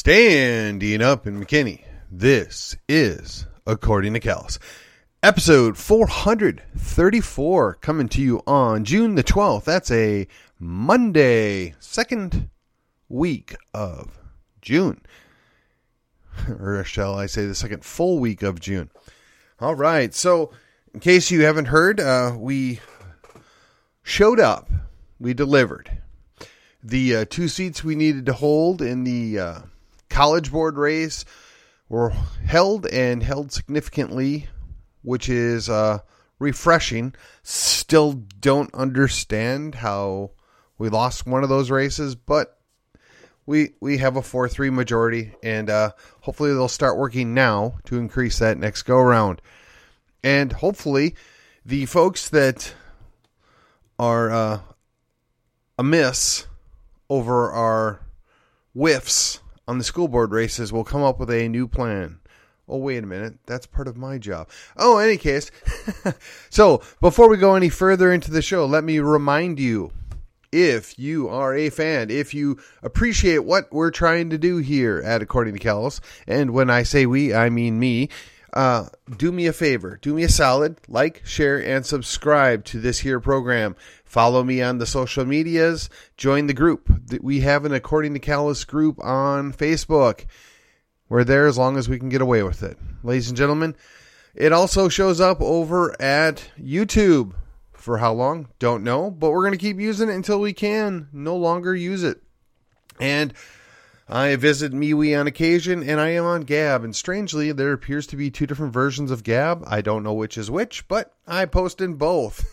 Standing up in McKinney, this is According to Callus. Episode 434 coming to you on June the 12th. That's a Monday, second week of June. Or shall I say the second full week of June. All right. So, in case you haven't heard, uh, we showed up. We delivered. The uh, two seats we needed to hold in the uh, college board race were held and held significantly, which is uh, refreshing. Still don't understand how we lost one of those races, but we we have a four three majority, and uh, hopefully they'll start working now to increase that next go around, and hopefully the folks that are uh, amiss over our whiffs on the school board races will come up with a new plan. Oh, wait a minute. That's part of my job. Oh, any case. so, before we go any further into the show, let me remind you if you are a fan, if you appreciate what we're trying to do here at According to Callus, and when I say we, I mean me, uh, do me a favor. Do me a solid. Like, share, and subscribe to this here program. Follow me on the social medias. Join the group. We have an According to Callus group on Facebook. We're there as long as we can get away with it. Ladies and gentlemen, it also shows up over at YouTube. For how long? Don't know, but we're going to keep using it until we can no longer use it. And I visit MeWe on occasion, and I am on Gab. And strangely, there appears to be two different versions of Gab. I don't know which is which, but I post in both.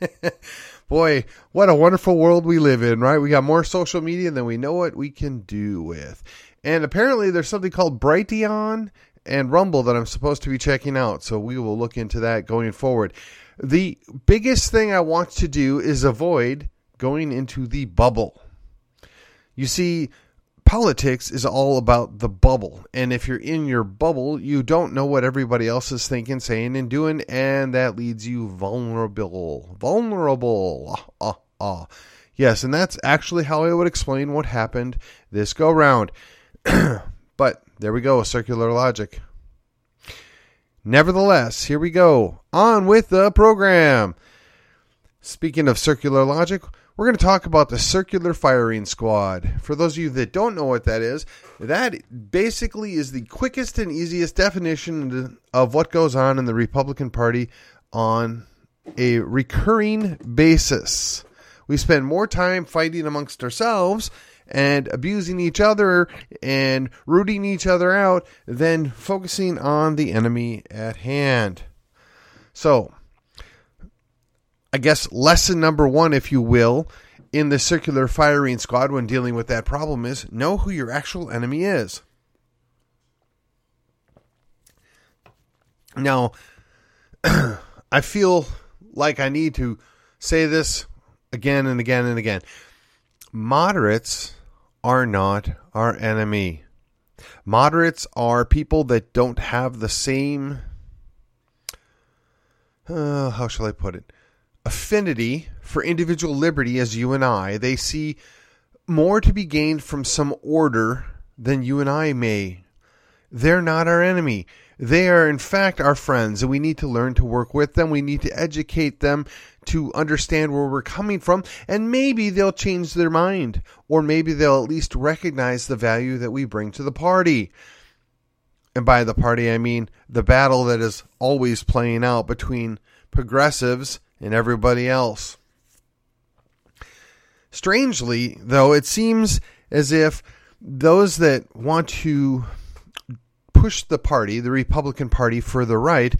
Boy, what a wonderful world we live in, right? We got more social media than we know what we can do with. And apparently, there's something called Brighteon and Rumble that I'm supposed to be checking out. So we will look into that going forward. The biggest thing I want to do is avoid going into the bubble. You see, politics is all about the bubble. And if you're in your bubble, you don't know what everybody else is thinking, saying, and doing, and that leads you vulnerable. Vulnerable. Ah, ah. Yes, and that's actually how I would explain what happened this go round. but there we go, circular logic. Nevertheless, here we go. On with the program. Speaking of circular logic, we're going to talk about the circular firing squad. For those of you that don't know what that is, that basically is the quickest and easiest definition of what goes on in the Republican Party on a recurring basis. We spend more time fighting amongst ourselves and abusing each other and rooting each other out than focusing on the enemy at hand. So, I guess lesson number one, if you will, in the circular firing squad when dealing with that problem is know who your actual enemy is. Now, I feel like I need to say this again and again and again. Moderates are not our enemy. Moderates are people that don't have the same, uh, how shall I put it, affinity for individual liberty as you and I. They see more to be gained from some order than you and I may. They're not our enemy. They are, in fact, our friends, and we need to learn to work with them. We need to educate them to understand where we're coming from, and maybe they'll change their mind, or maybe they'll at least recognize the value that we bring to the party. And by the party, I mean the battle that is always playing out between progressives and everybody else. Strangely, though, it seems as if those that want to push the party, the Republican Party, further right,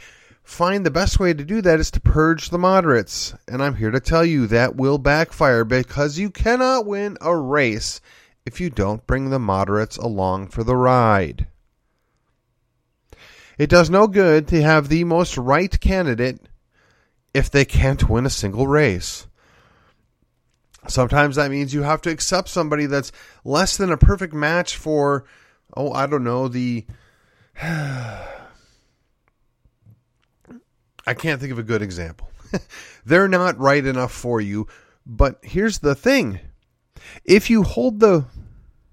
find the best way to do that is to purge the moderates. And I'm here to tell you that will backfire because you cannot win a race if you don't bring the moderates along for the ride. It does no good to have the most right candidate if they can't win a single race. Sometimes that means you have to accept somebody that's less than a perfect match for, oh, I don't know, the. I can't think of a good example. They're not right enough for you, but here's the thing if you hold the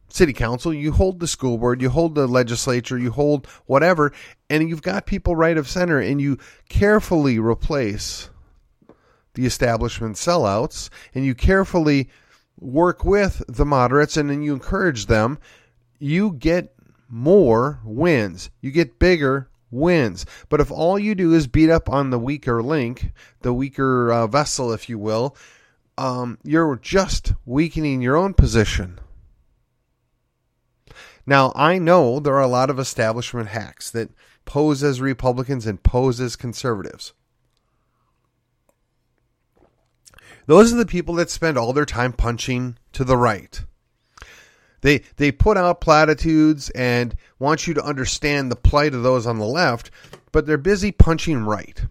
city council, you hold the school board, you hold the legislature, you hold whatever, and you've got people right of center, and you carefully replace the establishment sellouts, and you carefully work with the moderates, and then you encourage them, you get more wins. You get bigger wins. But if all you do is beat up on the weaker link, the weaker uh, vessel, if you will, um, you're just weakening your own position. Now, I know there are a lot of establishment hacks that pose as Republicans and pose as conservatives. Those are the people that spend all their time punching to the right. They they put out platitudes and want you to understand the plight of those on the left, but they're busy punching right.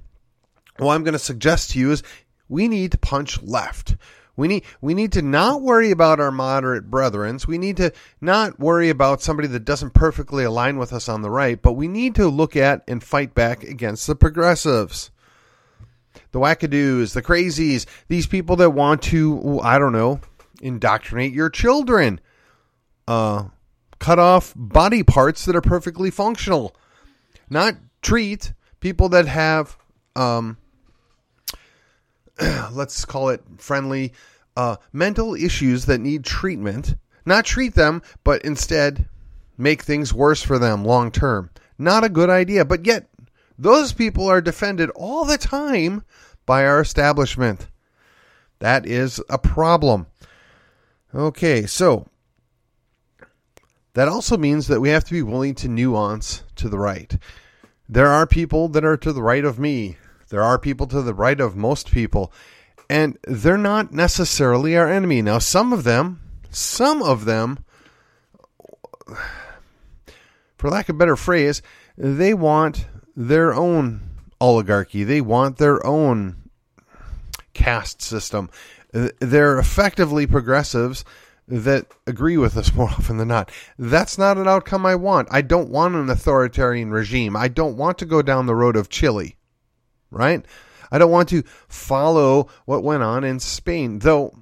What I'm going to suggest to you is we need to punch left. We need we need to not worry about our moderate brethrens. We need to not worry about somebody that doesn't perfectly align with us on the right, but we need to look at and fight back against the progressives. The wackadoos, the crazies, these people that want to I don't know, indoctrinate your children. Uh cut off body parts that are perfectly functional. Not treat people that have um let's call it friendly, uh, mental issues that need treatment. Not treat them, but instead make things worse for them long term. Not a good idea, but yet those people are defended all the time by our establishment. That is a problem. Okay, so that also means that we have to be willing to nuance to the right. There are people that are to the right of me there are people to the right of most people, and they're not necessarily our enemy. Now, some of them, some of them, for lack of a better phrase, they want their own oligarchy. They want their own caste system. They're effectively progressives that agree with us more often than not. That's not an outcome I want. I don't want an authoritarian regime. I don't want to go down the road of Chile right? I don't want to follow what went on in Spain, though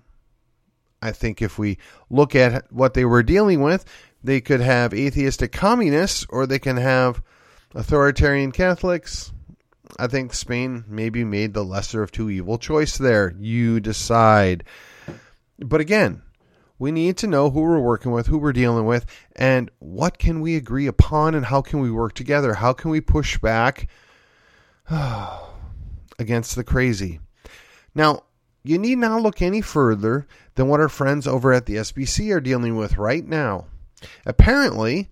I think if we look at what they were dealing with, they could have atheistic communists or they can have authoritarian Catholics. I think Spain maybe made the lesser of two evil choice there. You decide. But again, we need to know who we're working with, who we're dealing with, and what can we agree upon and how can we work together? How can we push back? against the crazy. Now, you need not look any further than what our friends over at the SBC are dealing with right now. Apparently,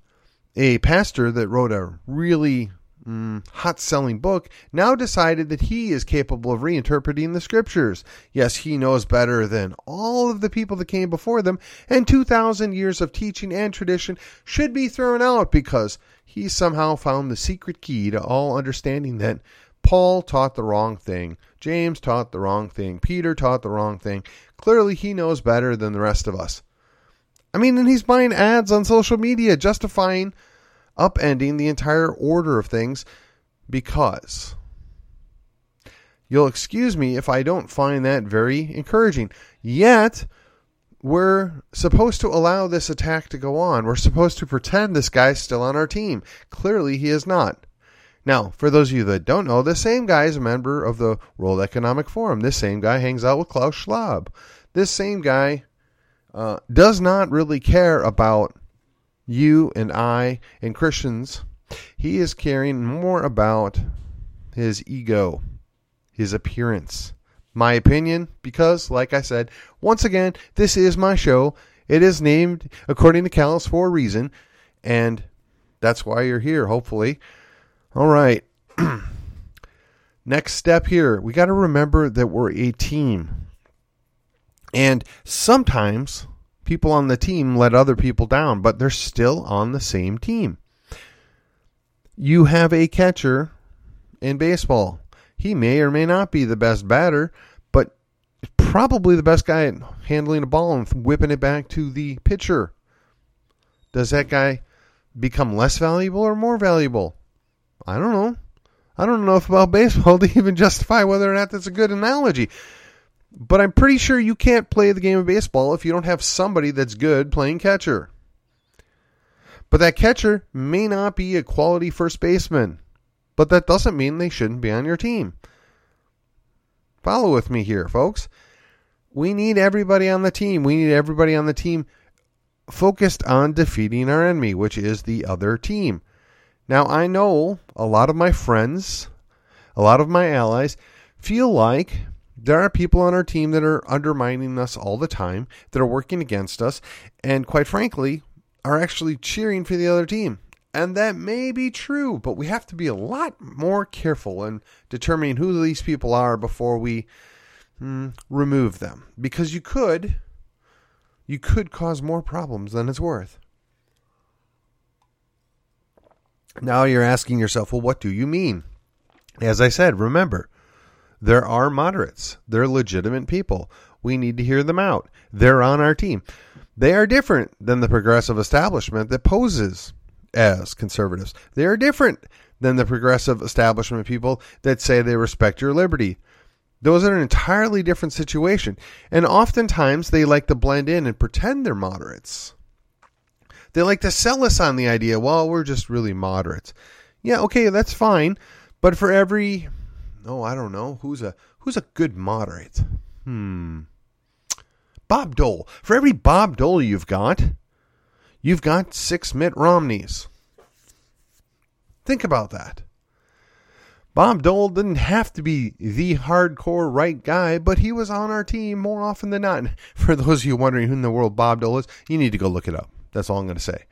a pastor that wrote a really mm, hot selling book now decided that he is capable of reinterpreting the scriptures. Yes, he knows better than all of the people that came before them, and 2,000 years of teaching and tradition should be thrown out because he somehow found the secret key to all understanding that Paul taught the wrong thing. James taught the wrong thing. Peter taught the wrong thing. Clearly, he knows better than the rest of us. I mean, and he's buying ads on social media justifying upending the entire order of things because. You'll excuse me if I don't find that very encouraging. Yet, we're supposed to allow this attack to go on. We're supposed to pretend this guy's still on our team. Clearly, he is not. Now, for those of you that don't know, this same guy is a member of the World Economic Forum. This same guy hangs out with Klaus Schwab. This same guy uh, does not really care about you and I and Christians. He is caring more about his ego, his appearance. My opinion, because, like I said, once again, this is my show. It is named according to Callus for a reason, and that's why you're here, hopefully. All right. Next step here, we got to remember that we're a team. And sometimes people on the team let other people down, but they're still on the same team. You have a catcher in baseball. He may or may not be the best batter, but probably the best guy at handling a ball and whipping it back to the pitcher. Does that guy become less valuable or more valuable? I don't know. I don't know enough about baseball to even justify whether or not that's a good analogy. But I'm pretty sure you can't play the game of baseball if you don't have somebody that's good playing catcher. But that catcher may not be a quality first baseman. But that doesn't mean they shouldn't be on your team. Follow with me here, folks. We need everybody on the team. We need everybody on the team focused on defeating our enemy, which is the other team. Now, I know a lot of my friends, a lot of my allies feel like there are people on our team that are undermining us all the time, that are working against us, and quite frankly, are actually cheering for the other team. And that may be true, but we have to be a lot more careful in determining who these people are before we mm, remove them. Because you could, you could cause more problems than it's worth. Now you're asking yourself, well, what do you mean? As I said, remember, there are moderates. They're legitimate people. We need to hear them out. They're on our team. They are different than the progressive establishment that poses as conservatives. They are different than the progressive establishment people that say they respect your liberty. Those are an entirely different situation. And oftentimes they like to blend in and pretend they're moderates. They like to sell us on the idea, well, we're just really moderates. Yeah, okay, that's fine. But for every oh, I don't know, who's a who's a good moderate? Hmm. Bob Dole. For every Bob Dole you've got, you've got six Mitt Romneys. Think about that. Bob Dole didn't have to be the hardcore right guy, but he was on our team more often than not. For those of you wondering who in the world Bob Dole is, you need to go look it up. That's all I'm going to say.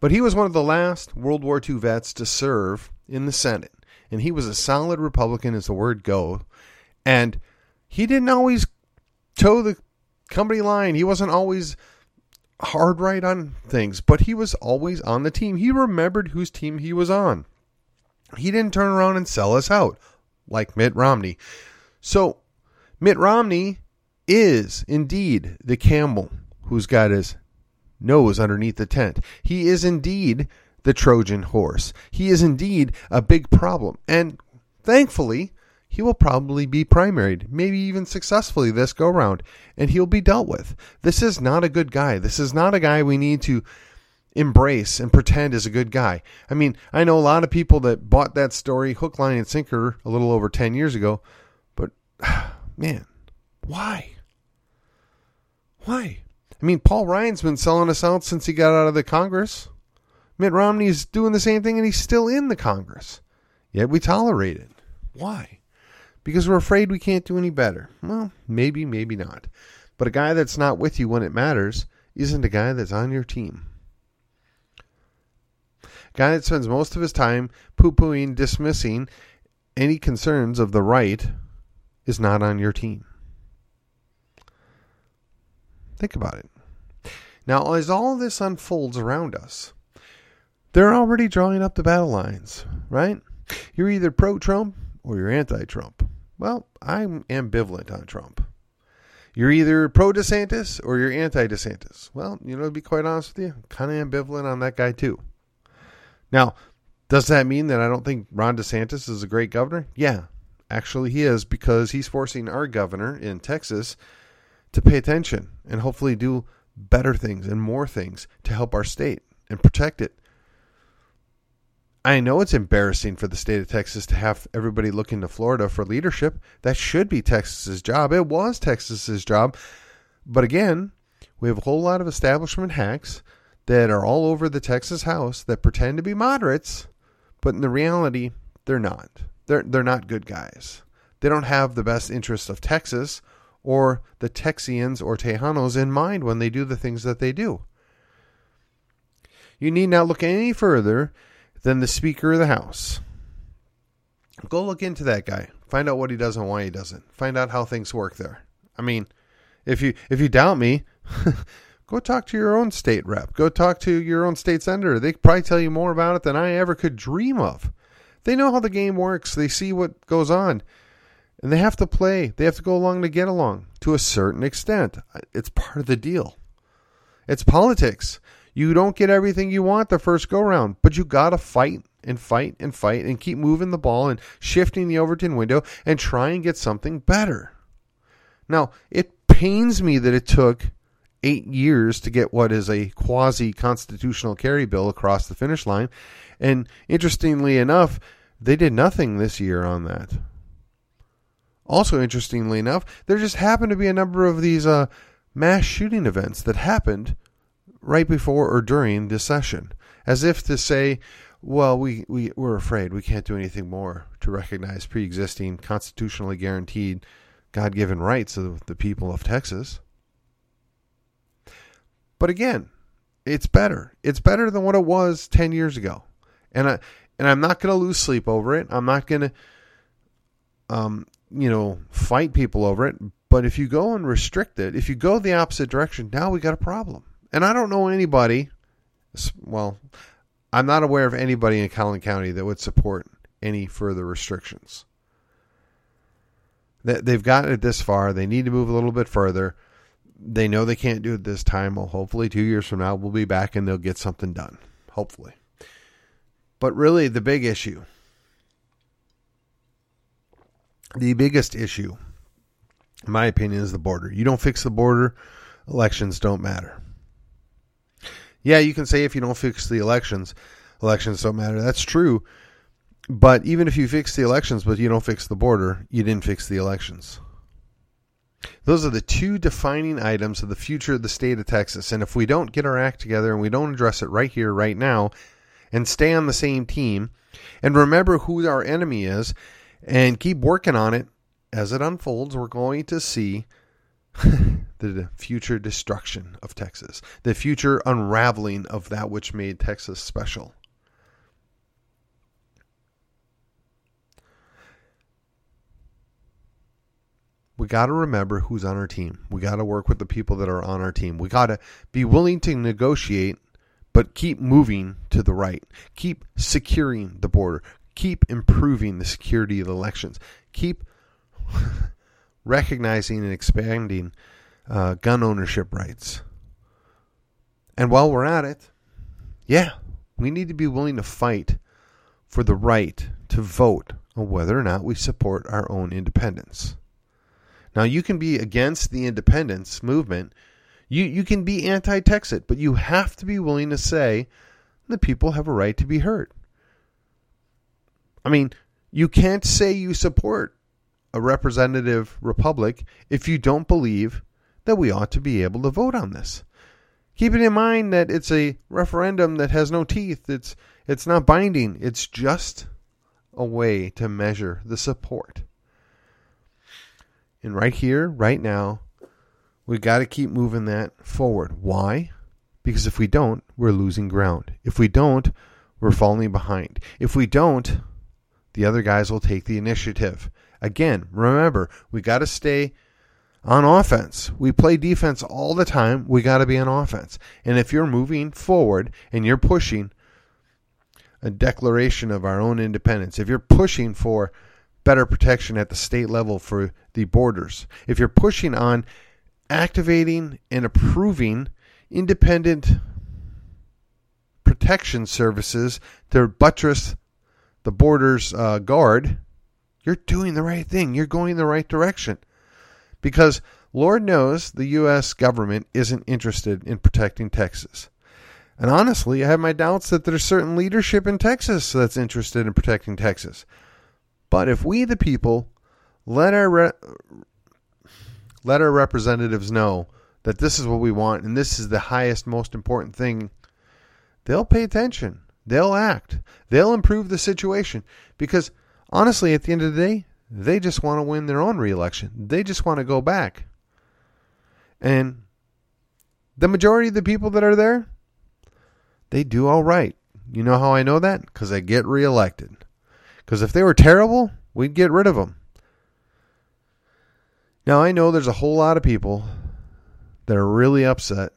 But he was one of the last World War II vets to serve in the Senate. And he was a solid Republican, as the word go. And he didn't always toe the company line. He wasn't always hard right on things, but he was always on the team. He remembered whose team he was on. He didn't turn around and sell us out like Mitt Romney. So, Mitt Romney is indeed the camel who's got his nose underneath the tent. He is indeed the Trojan horse. He is indeed a big problem. And thankfully, he will probably be primaried, maybe even successfully this go round, and he'll be dealt with. This is not a good guy. This is not a guy we need to embrace and pretend is a good guy. I mean, I know a lot of people that bought that story hook, line, and sinker a little over 10 years ago, but man, why? Why? I mean, Paul Ryan's been selling us out since he got out of the Congress. Mitt Romney is doing the same thing and he's still in the Congress. Yet we tolerate it. Why? Because we're afraid we can't do any better. Well, maybe, maybe not. But a guy that's not with you when it matters isn't a guy that's on your team. A guy that spends most of his time poo pooing, dismissing any concerns of the right is not on your team. Think about it. Now, as all this unfolds around us, they're already drawing up the battle lines, right? You're either pro Trump or you're anti Trump. Well, I'm ambivalent on Trump. You're either pro DeSantis or you're anti DeSantis. Well, you know, to be quite honest with you, kind of ambivalent on that guy too. Now, does that mean that I don't think Ron DeSantis is a great governor? Yeah, actually, he is because he's forcing our governor in Texas to pay attention and hopefully do better things and more things to help our state and protect it. I know it's embarrassing for the state of Texas to have everybody looking to Florida for leadership. That should be Texas's job. It was Texas's job. But again, we have a whole lot of establishment hacks that are all over the Texas House that pretend to be moderates, but in the reality, they're not. They're they're not good guys. They don't have the best interests of Texas or the Texians or Tejanos in mind when they do the things that they do. You need not look any further than the Speaker of the House. Go look into that guy. Find out what he does and why he doesn't. Find out how things work there. I mean, if you if you doubt me, go talk to your own state rep. Go talk to your own state senator. They probably tell you more about it than I ever could dream of. They know how the game works. They see what goes on. And they have to play. They have to go along to get along to a certain extent. It's part of the deal. It's politics. You don't get everything you want the first go round, but you got to fight and fight and fight and keep moving the ball and shifting the Overton window and try and get something better. Now, it pains me that it took eight years to get what is a quasi constitutional carry bill across the finish line. And interestingly enough, they did nothing this year on that. Also, interestingly enough, there just happened to be a number of these uh, mass shooting events that happened right before or during this session, as if to say, well, we, we, we're afraid we can't do anything more to recognize pre existing, constitutionally guaranteed, God given rights of the people of Texas. But again, it's better. It's better than what it was 10 years ago. And I and I'm not going to lose sleep over it. I'm not going to um, you know, fight people over it, but if you go and restrict it, if you go the opposite direction, now we got a problem. And I don't know anybody well, I'm not aware of anybody in Collin County that would support any further restrictions. They've gotten it this far. They need to move a little bit further they know they can't do it this time. Well, hopefully, two years from now, we'll be back and they'll get something done. Hopefully. But really, the big issue, the biggest issue, in my opinion, is the border. You don't fix the border, elections don't matter. Yeah, you can say if you don't fix the elections, elections don't matter. That's true. But even if you fix the elections, but you don't fix the border, you didn't fix the elections. Those are the two defining items of the future of the state of Texas. And if we don't get our act together and we don't address it right here, right now, and stay on the same team, and remember who our enemy is, and keep working on it as it unfolds, we're going to see the future destruction of Texas, the future unraveling of that which made Texas special. we got to remember who's on our team. We got to work with the people that are on our team. We got to be willing to negotiate, but keep moving to the right. Keep securing the border. Keep improving the security of the elections. Keep recognizing and expanding uh, gun ownership rights. And while we're at it, yeah, we need to be willing to fight for the right to vote on whether or not we support our own independence. Now you can be against the independence movement. You you can be anti-Texit, but you have to be willing to say the people have a right to be heard. I mean, you can't say you support a representative republic if you don't believe that we ought to be able to vote on this. Keeping in mind that it's a referendum that has no teeth. It's it's not binding. It's just a way to measure the support. And right here, right now, we got to keep moving that forward. Why? Because if we don't, we're losing ground. If we don't, we're falling behind. If we don't, the other guys will take the initiative. Again, remember, we got to stay on offense. We play defense all the time. We got to be on offense. And if you're moving forward and you're pushing a declaration of our own independence, if you're pushing for better protection at the state level for the borders. If you're pushing on activating and approving independent protection services to buttress the borders uh, guard, you're doing the right thing. You're going the right direction. Because Lord knows the U.S. government isn't interested in protecting Texas. And honestly, I have my doubts that there's certain leadership in Texas that's interested in protecting Texas. But if we, the people, let our re- let our representatives know that this is what we want and this is the highest, most important thing, they'll pay attention. They'll act. They'll improve the situation because honestly, at the end of the day, they just want to win their own reelection. They just want to go back. And the majority of the people that are there, they do all right. You know how I know that? Because they get reelected. Because if they were terrible, we'd get rid of them. Now, I know there's a whole lot of people that are really upset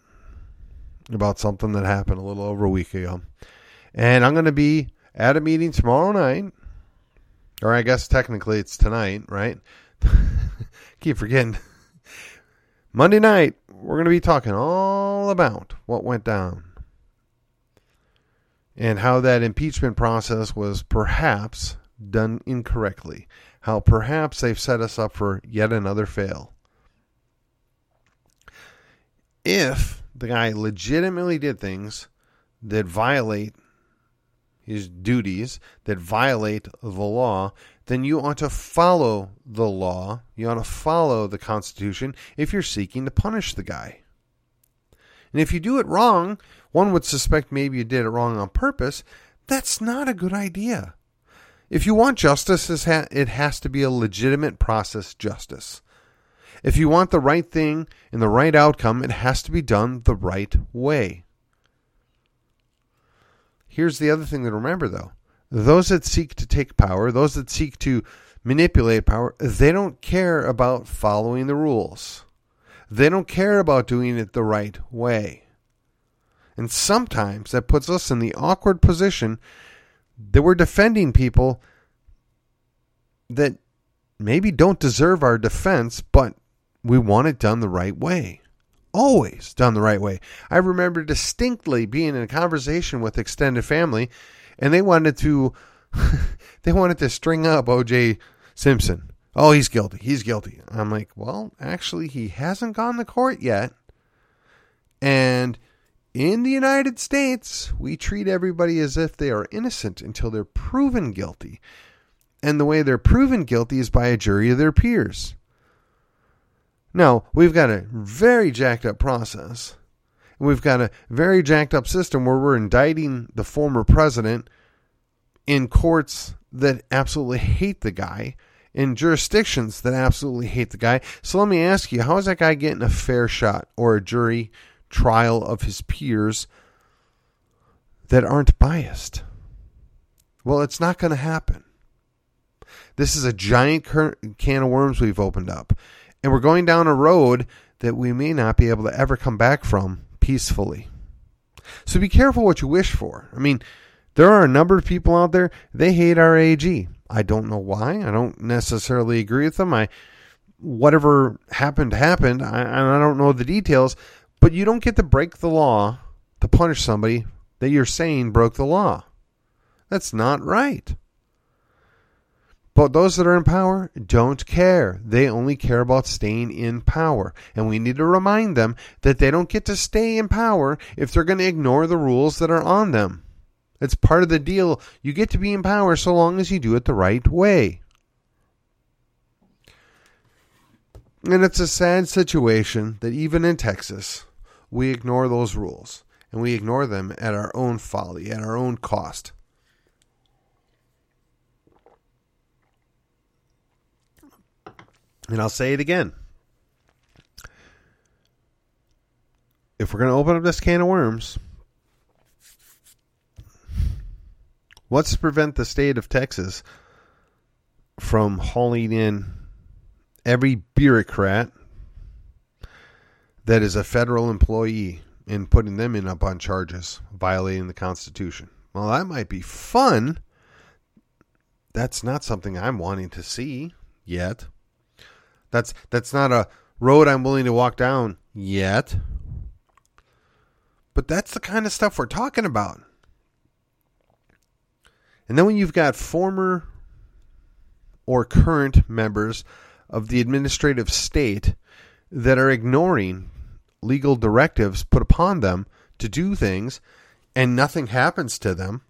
about something that happened a little over a week ago. And I'm going to be at a meeting tomorrow night. Or I guess technically it's tonight, right? Keep forgetting. Monday night, we're going to be talking all about what went down and how that impeachment process was perhaps done incorrectly, how perhaps they've set us up for yet another fail. if the guy legitimately did things that violate his duties, that violate the law, then you ought to follow the law. You ought to follow the Constitution if you're seeking to punish the guy. And if you do it wrong, one would suspect maybe you did it wrong on purpose. That's not a good idea. If you want justice, it has to be a legitimate process justice. If you want the right thing and the right outcome, it has to be done the right way. Here's the other thing to remember, though those that seek to take power, those that seek to manipulate power, they don't care about following the rules. They don't care about doing it the right way. And sometimes that puts us in the awkward position that we're defending people that maybe don't deserve our defense, but we want it done the right way. Always done the right way. I remember distinctly being in a conversation with extended family and they wanted to they wanted to string up OJ Simpson. Oh, he's guilty. He's guilty. I'm like, well, actually he hasn't gone to court yet. And in the United States, we treat everybody as if they are innocent until they're proven guilty. And the way they're proven guilty is by a jury of their peers. Now, we've got a very jacked up process. We've got a very jacked up system where we're indicting the former president in courts that absolutely hate the guy, in jurisdictions that absolutely hate the guy. So let me ask you, how is that guy getting a fair shot or a jury trial of his peers that aren't biased? Well, it's not going to happen. This is a giant can of worms we've opened up. And we're going down a road that we may not be able to ever come back from peacefully. So be careful what you wish for. I mean, there are a number of people out there, they hate our AG. I don't know why. I don't necessarily agree with them. I whatever happened happened. I, I don't know the details, but you don't get to break the law to punish somebody that you're saying broke the law. That's not right. But those that are in power don't care. They only care about staying in power. And we need to remind them that they don't get to stay in power if they're going to ignore the rules that are on them. It's part of the deal. You get to be in power so long as you do it the right way. And it's a sad situation that even in Texas, we ignore those rules. And we ignore them at our own folly, at our own cost. And I'll say it again. If we're going to open up this can of worms, what's to prevent the state of Texas from hauling in every bureaucrat that is a federal employee and putting them in up on charges violating the Constitution? Well, that might be fun. That's not something I'm wanting to see yet. That's that's not a road I'm willing to walk down yet. But that's the kind of stuff we're talking about. And then when you've got former or current members of the administrative state that are ignoring legal directives put upon them to do things and nothing happens to them,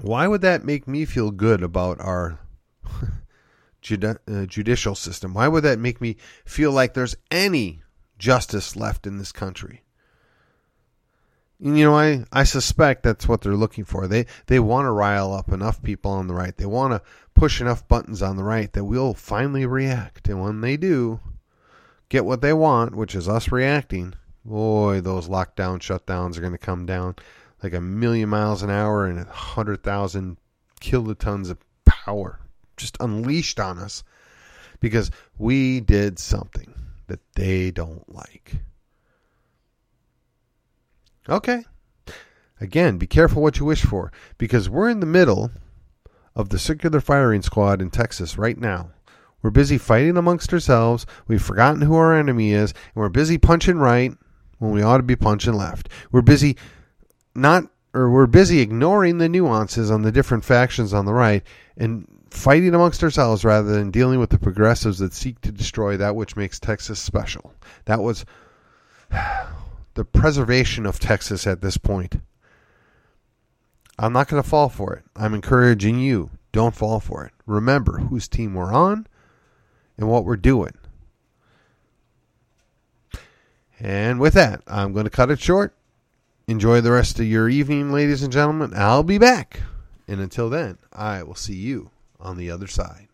why would that make me feel good about our judi- uh, judicial system? Why would that make me feel like there's any justice left in this country? And, you know, I, I suspect that's what they're looking for. They they want to rile up enough people on the right. They want to push enough buttons on the right that we'll finally react. And when they do, get what they want, which is us reacting, boy, those lockdown shutdowns are going to come down like a million miles an hour and a hundred thousand kilotons of power just unleashed on us because we did something that they don't like. Okay. Again, be careful what you wish for because we're in the middle of the circular firing squad in Texas right now. We're busy fighting amongst ourselves. We've forgotten who our enemy is, and we're busy punching right when we ought to be punching left. We're busy not or we're busy ignoring the nuances on the different factions on the right and fighting amongst ourselves rather than dealing with the progressives that seek to destroy that which makes Texas special. That was the preservation of Texas at this point. I'm not going to fall for it. I'm encouraging you. Don't fall for it. Remember whose team we're on and what we're doing. And with that, I'm going to cut it short. Enjoy the rest of your evening, ladies and gentlemen. I'll be back. And until then, I will see you on the other side.